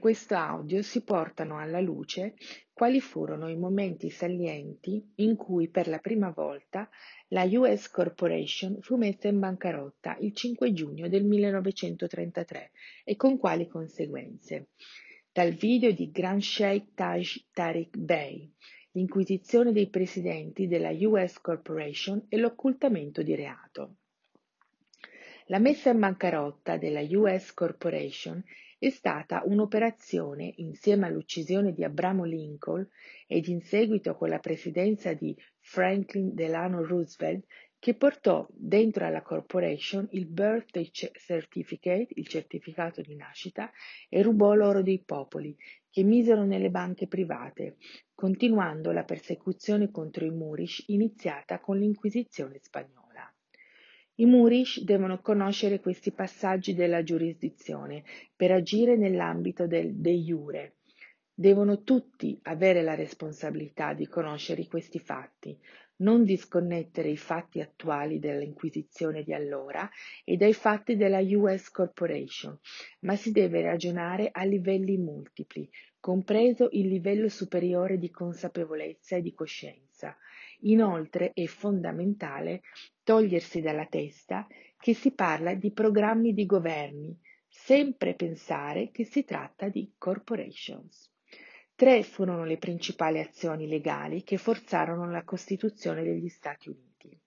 questo audio si portano alla luce quali furono i momenti salienti in cui per la prima volta la US Corporation fu messa in bancarotta il 5 giugno del 1933 e con quali conseguenze. Dal video di Grand Sheikh Taj Tariq Bey, l'inquisizione dei presidenti della US Corporation e l'occultamento di reato. La messa in bancarotta della US Corporation è stata un'operazione, insieme all'uccisione di Abramo Lincoln ed in seguito con la presidenza di Franklin Delano Roosevelt, che portò dentro alla corporation il birthday certificate, il certificato di nascita, e rubò l'oro dei popoli, che misero nelle banche private, continuando la persecuzione contro i Moorish iniziata con l'Inquisizione spagnola. I Murish devono conoscere questi passaggi della giurisdizione per agire nell'ambito del de jure. Devono tutti avere la responsabilità di conoscere questi fatti, non disconnettere i fatti attuali dell'Inquisizione di allora e dai fatti della US Corporation, ma si deve ragionare a livelli multipli, compreso il livello superiore di consapevolezza e di coscienza. Inoltre è fondamentale togliersi dalla testa che si parla di programmi di governi, sempre pensare che si tratta di corporations. Tre furono le principali azioni legali che forzarono la Costituzione degli Stati Uniti.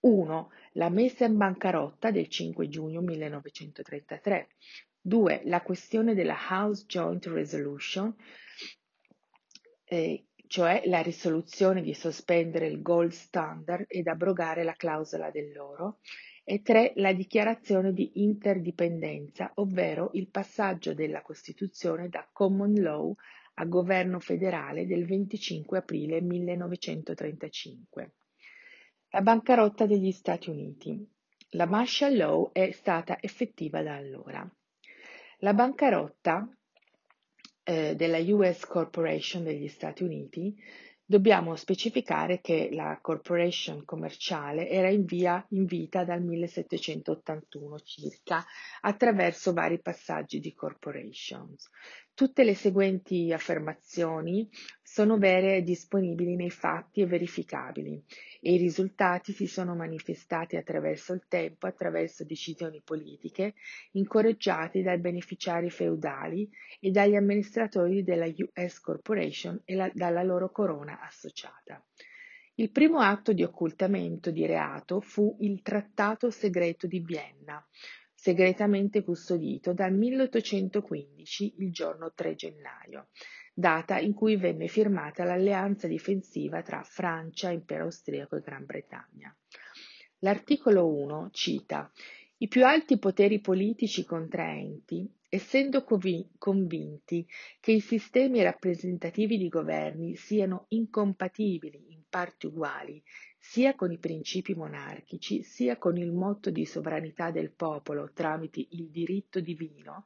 1. La messa in bancarotta del 5 giugno 1933. 2. La questione della House Joint Resolution, eh, cioè la risoluzione di sospendere il gold standard ed abrogare la clausola dell'oro, e 3. La dichiarazione di interdipendenza, ovvero il passaggio della Costituzione da common law a governo federale del 25 aprile 1935. La bancarotta degli Stati Uniti. La Marshall Law è stata effettiva da allora. La bancarotta eh, della US Corporation degli Stati Uniti, dobbiamo specificare che la corporation commerciale era in, via, in vita dal 1781 circa attraverso vari passaggi di corporations. Tutte le seguenti affermazioni sono vere e disponibili nei fatti e verificabili e i risultati si sono manifestati attraverso il tempo, attraverso decisioni politiche incoraggiate dai beneficiari feudali e dagli amministratori della US Corporation e la, dalla loro corona associata. Il primo atto di occultamento di reato fu il Trattato segreto di Vienna, segretamente custodito dal 1815, il giorno 3 gennaio, data in cui venne firmata l'alleanza difensiva tra Francia, Impero austriaco e Gran Bretagna. L'articolo 1 cita i più alti poteri politici contraenti, essendo convinti che i sistemi rappresentativi di governi siano incompatibili in parti uguali sia con i principi monarchici, sia con il motto di sovranità del popolo tramite il diritto divino,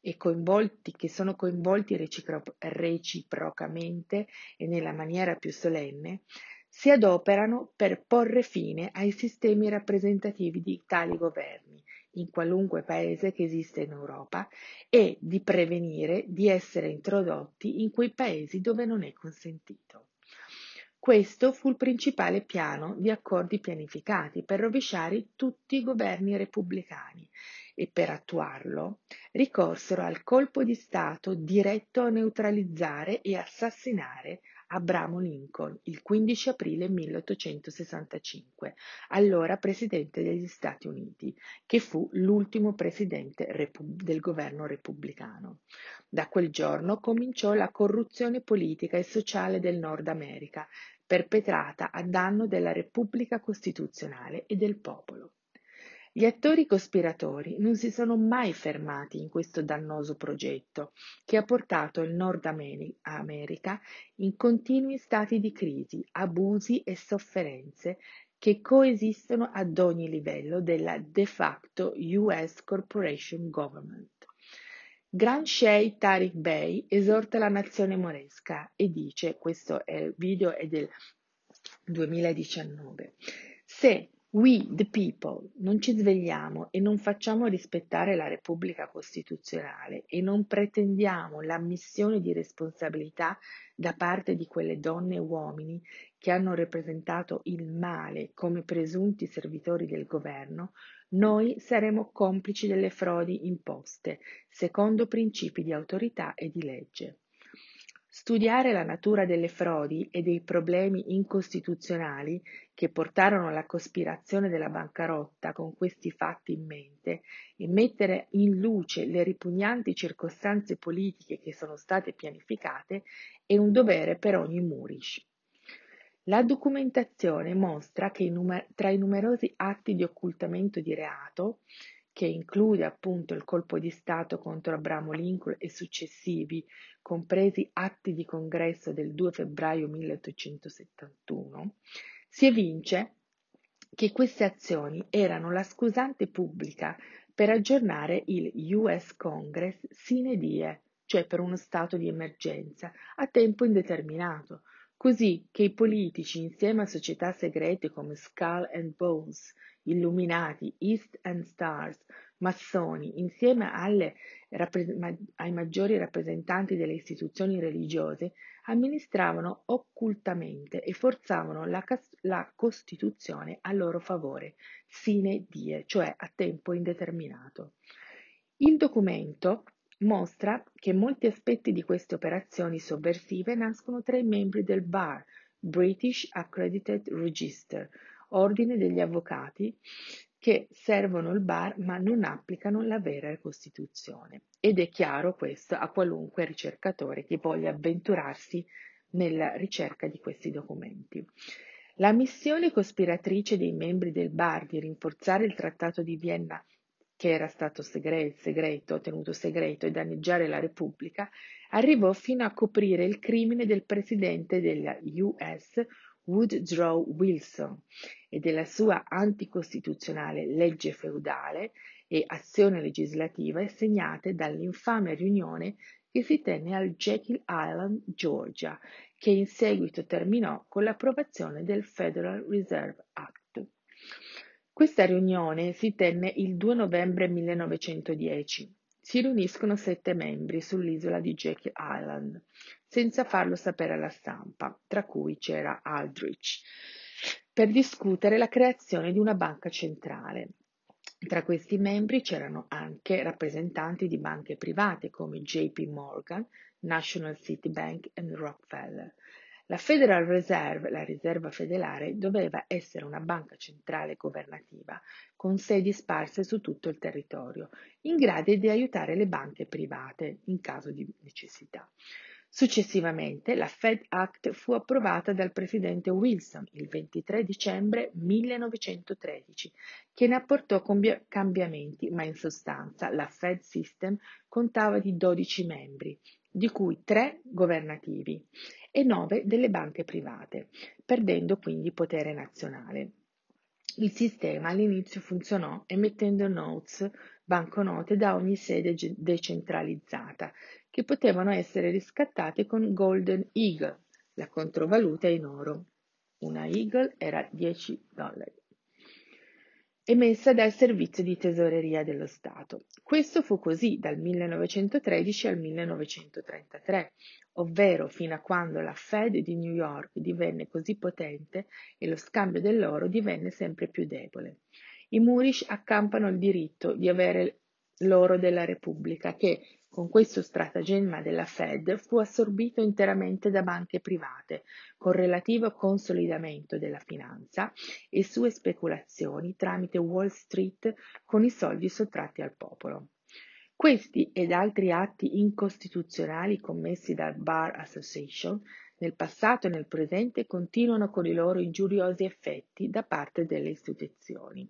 e coinvolti, che sono coinvolti recipro- reciprocamente e nella maniera più solenne, si adoperano per porre fine ai sistemi rappresentativi di tali governi in qualunque paese che esiste in Europa e di prevenire di essere introdotti in quei paesi dove non è consentito. Questo fu il principale piano di accordi pianificati per rovesciare tutti i governi repubblicani e per attuarlo ricorsero al colpo di Stato diretto a neutralizzare e assassinare Abramo Lincoln il 15 aprile 1865, allora presidente degli Stati Uniti, che fu l'ultimo presidente repu- del governo repubblicano. Da quel giorno cominciò la corruzione politica e sociale del Nord America, perpetrata a danno della Repubblica Costituzionale e del popolo. Gli attori cospiratori non si sono mai fermati in questo dannoso progetto che ha portato il Nord America in continui stati di crisi, abusi e sofferenze che coesistono ad ogni livello della de facto US Corporation Government. Grand Sheikh Tariq Bey esorta la nazione moresca e dice, questo è, video è del 2019, se We, the people, non ci svegliamo e non facciamo rispettare la Repubblica Costituzionale e non pretendiamo l'ammissione di responsabilità da parte di quelle donne e uomini che hanno rappresentato il male come presunti servitori del governo, noi saremo complici delle frodi imposte, secondo principi di autorità e di legge. Studiare la natura delle frodi e dei problemi incostituzionali che portarono alla cospirazione della bancarotta con questi fatti in mente e mettere in luce le ripugnanti circostanze politiche che sono state pianificate è un dovere per ogni Murish. La documentazione mostra che tra i numerosi atti di occultamento di reato che include appunto il colpo di Stato contro Abramo Lincoln e successivi, compresi atti di congresso del 2 febbraio 1871, si evince che queste azioni erano la scusante pubblica per aggiornare il US Congress sine die, cioè per uno stato di emergenza, a tempo indeterminato, così che i politici insieme a società segrete come Skull and Bones illuminati, East and Stars, massoni, insieme alle, ai maggiori rappresentanti delle istituzioni religiose, amministravano occultamente e forzavano la, la Costituzione a loro favore, sine die, cioè a tempo indeterminato. Il documento mostra che molti aspetti di queste operazioni sovversive nascono tra i membri del BAR, British Accredited Register, ordine degli avvocati che servono il bar ma non applicano la vera Costituzione. Ed è chiaro questo a qualunque ricercatore che voglia avventurarsi nella ricerca di questi documenti. La missione cospiratrice dei membri del bar di rinforzare il Trattato di Vienna che era stato segreto, segreto, tenuto segreto e danneggiare la Repubblica, arrivò fino a coprire il crimine del presidente della US Woodrow Wilson e della sua anticostituzionale legge feudale e azione legislativa segnate dall'infame riunione che si tenne al Jekyll Island, Georgia, che in seguito terminò con l'approvazione del Federal Reserve Act. Questa riunione si tenne il 2 novembre 1910 si riuniscono sette membri sull'isola di Jekyll Island, senza farlo sapere alla stampa, tra cui c'era Aldrich, per discutere la creazione di una banca centrale. Tra questi membri c'erano anche rappresentanti di banche private come JP Morgan, National City Bank e Rockefeller. La Federal Reserve, la riserva federale, doveva essere una banca centrale governativa con sedi sparse su tutto il territorio, in grado di aiutare le banche private in caso di necessità. Successivamente la Fed Act fu approvata dal presidente Wilson il 23 dicembre 1913, che ne apportò cambiamenti, ma in sostanza la Fed System contava di 12 membri, di cui 3 governativi e 9 delle banche private, perdendo quindi potere nazionale. Il sistema all'inizio funzionò emettendo notes, banconote da ogni sede decentralizzata, che potevano essere riscattate con Golden Eagle, la controvaluta in oro. Una Eagle era 10 dollari emessa dal Servizio di Tesoreria dello Stato. Questo fu così dal 1913 al 1933, ovvero fino a quando la Fed di New York divenne così potente e lo scambio dell'oro divenne sempre più debole. I Moorish accampano il diritto di avere l'oro della Repubblica che, con questo stratagemma della Fed fu assorbito interamente da banche private, con relativo consolidamento della finanza e sue speculazioni tramite Wall Street con i soldi sottratti al popolo. Questi ed altri atti incostituzionali commessi dal Bar Association nel passato e nel presente continuano con i loro ingiuriosi effetti da parte delle istituzioni.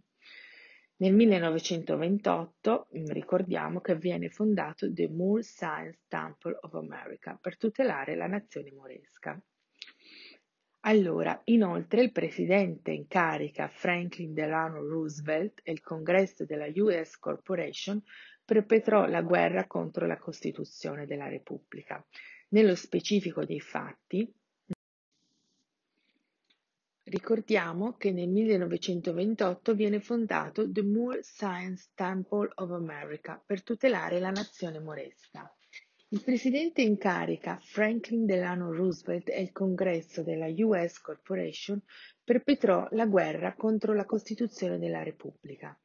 Nel 1928 mm, ricordiamo che viene fondato The Moore Science Temple of America per tutelare la nazione moresca. Allora, inoltre, il presidente in carica Franklin Delano Roosevelt e il congresso della US Corporation perpetrò la guerra contro la Costituzione della Repubblica. Nello specifico dei fatti, Ricordiamo che nel 1928 viene fondato The Moore Science Temple of America per tutelare la nazione moresca. Il presidente in carica Franklin Delano Roosevelt e il congresso della US Corporation perpetrò la guerra contro la Costituzione della Repubblica.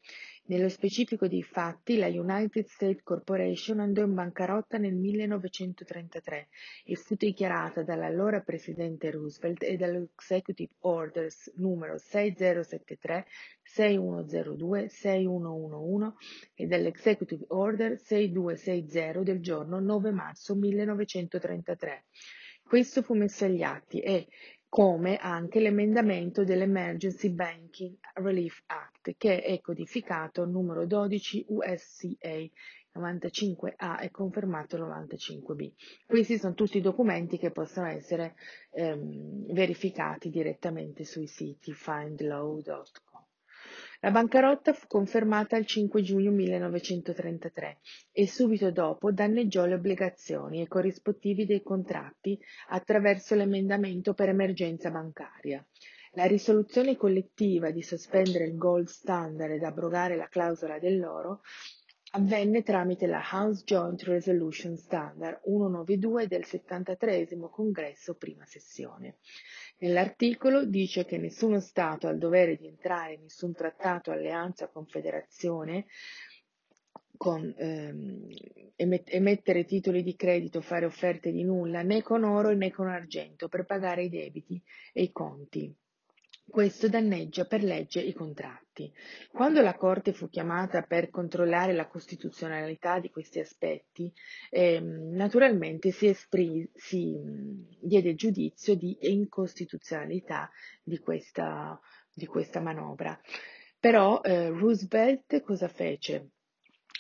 Nello specifico dei fatti, la United States Corporation andò in bancarotta nel 1933 e fu dichiarata dall'allora presidente Roosevelt e dall'Executive Orders numero 6073, 6102, 6111 e dall'Executive Order 6260 del giorno 9 marzo 1933. Questo fu messo agli atti e, come anche l'emendamento dell'Emergency Banking Relief Act, che è codificato numero 12 USCA 95A e confermato 95B. Questi sono tutti documenti che possono essere ehm, verificati direttamente sui siti findlaw.com. La bancarotta fu confermata il 5 giugno 1933 e subito dopo danneggiò le obbligazioni e i corrispettivi dei contratti attraverso l'emendamento per emergenza bancaria. La risoluzione collettiva di sospendere il gold standard ed abrogare la clausola dell'oro avvenne tramite la House Joint Resolution Standard 192 del 73 congresso prima sessione. Nell'articolo dice che nessuno Stato ha il dovere di entrare in nessun trattato, alleanza confederazione con ehm, emettere titoli di credito, fare offerte di nulla, né con oro né con argento per pagare i debiti e i conti. Questo danneggia per legge i contratti. Quando la Corte fu chiamata per controllare la costituzionalità di questi aspetti, ehm, naturalmente si, esprim- si diede giudizio di incostituzionalità di questa, di questa manovra. Però eh, Roosevelt cosa fece?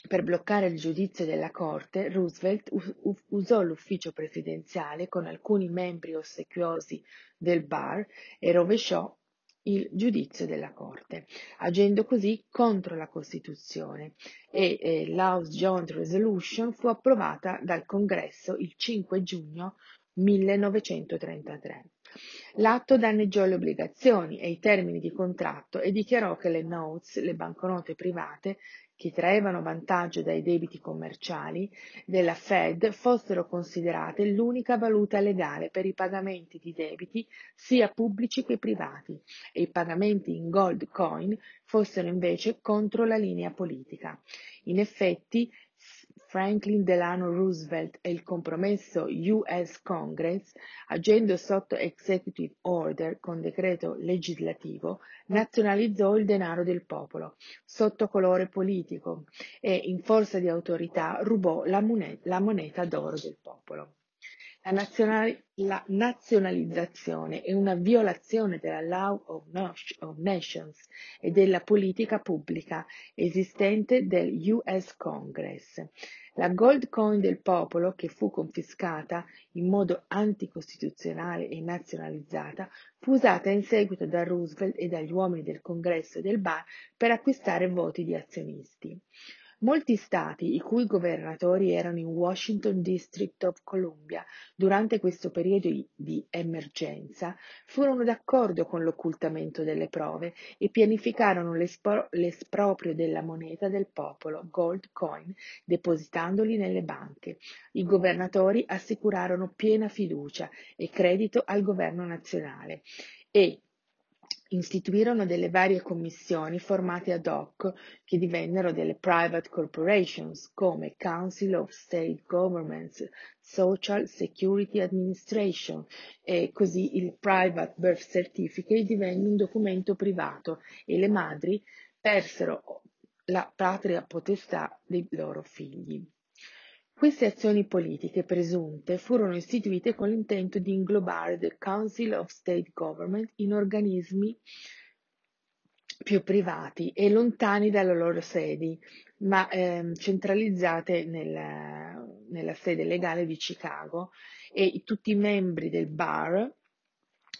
Per bloccare il giudizio della Corte, Roosevelt usò l'ufficio presidenziale con alcuni membri ossequiosi del bar e rovesciò il giudizio della Corte, agendo così contro la Costituzione e eh, l'House Joint Resolution fu approvata dal Congresso il 5 giugno 1933. L'atto danneggiò le obbligazioni e i termini di contratto e dichiarò che le notes, le banconote private, che traevano vantaggio dai debiti commerciali della Fed fossero considerate l'unica valuta legale per i pagamenti di debiti sia pubblici che privati e i pagamenti in gold coin fossero invece contro la linea politica. In effetti, Franklin Delano Roosevelt e il compromesso US Congress, agendo sotto executive order con decreto legislativo, nazionalizzò il denaro del popolo sotto colore politico e, in forza di autorità, rubò la moneta, la moneta d'oro del popolo. La, nazionali- la, nazionalizzazione è una violazione della Law of, Nations e della politica pubblica esistente del US Congress. La gold coin del popolo, che fu confiscata in modo anticostituzionale e nazionalizzata, fu usata in seguito da Roosevelt e dagli uomini del Congresso e del Bar per acquistare voti di azionisti. Molti stati, i cui governatori erano in Washington District of Columbia durante questo periodo di emergenza, furono d'accordo con l'occultamento delle prove e pianificarono l'espro- l'esproprio della moneta del popolo, gold coin, depositandoli nelle banche. I governatori assicurarono piena fiducia e credito al governo nazionale e istituirono delle varie commissioni formate ad hoc che divennero delle private corporations come Council of State Governments, Social Security Administration e così il Private Birth Certificate divenne un documento privato e le madri persero la patria potestà dei loro figli. Queste azioni politiche presunte furono istituite con l'intento di inglobare the Council of State Government in organismi più privati e lontani dalle loro sedi, ma ehm, centralizzate nel, nella sede legale di Chicago e tutti i membri del bar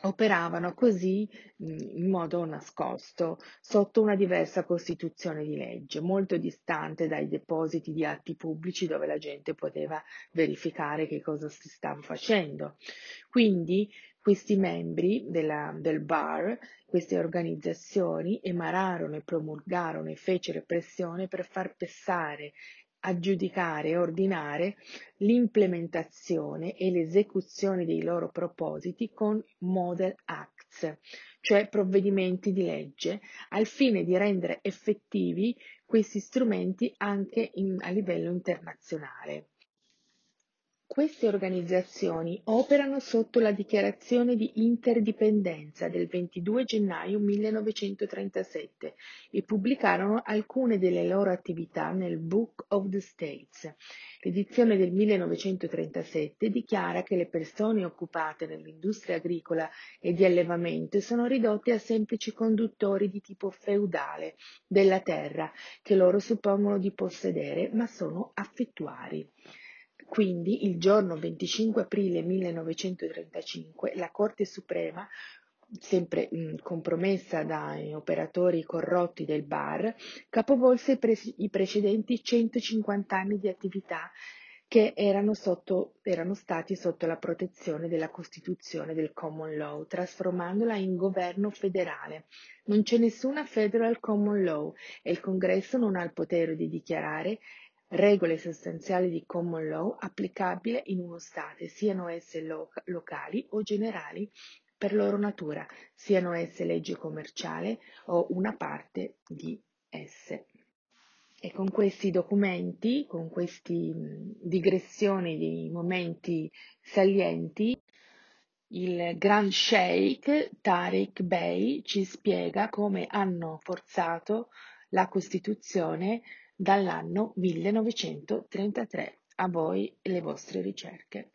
operavano così in modo nascosto, sotto una diversa costituzione di legge, molto distante dai depositi di atti pubblici dove la gente poteva verificare che cosa si stava facendo. Quindi Questi membri della, del bar, queste organizzazioni, emanarono e promulgarono e fecero pressione per far passare aggiudicare e ordinare l'implementazione e l'esecuzione dei loro propositi con Model Acts, cioè provvedimenti di legge, al fine di rendere effettivi questi strumenti anche in, a livello internazionale. Queste organizzazioni operano sotto la dichiarazione di interdipendenza del 22 gennaio 1937 e pubblicarono alcune delle loro attività nel Book of the States. L'edizione del 1937 dichiara che le persone occupate nell'industria agricola e di allevamento sono ridotte a semplici conduttori di tipo feudale della terra che loro suppongono di possedere, ma sono affettuari. Quindi, il giorno 25 aprile 1935, la Corte Suprema sempre mh, compromessa dai operatori corrotti del bar, capovolse i, pre- i, precedenti 150 anni di attività che erano, sotto, erano, stati sotto la protezione della Costituzione del Common Law, trasformandola in governo federale. Non c'è nessuna federal common law e il Congresso non ha il potere di dichiarare regole sostanziali di common law applicabili in uno Stato, siano esse loca- locali o generali per loro natura, siano esse legge commerciale o una parte di esse. E con questi documenti, con queste digressioni di momenti salienti, il Grand Sheikh Tariq Bey ci spiega come hanno forzato la Costituzione dall'anno 1933. A voi e le vostre ricerche.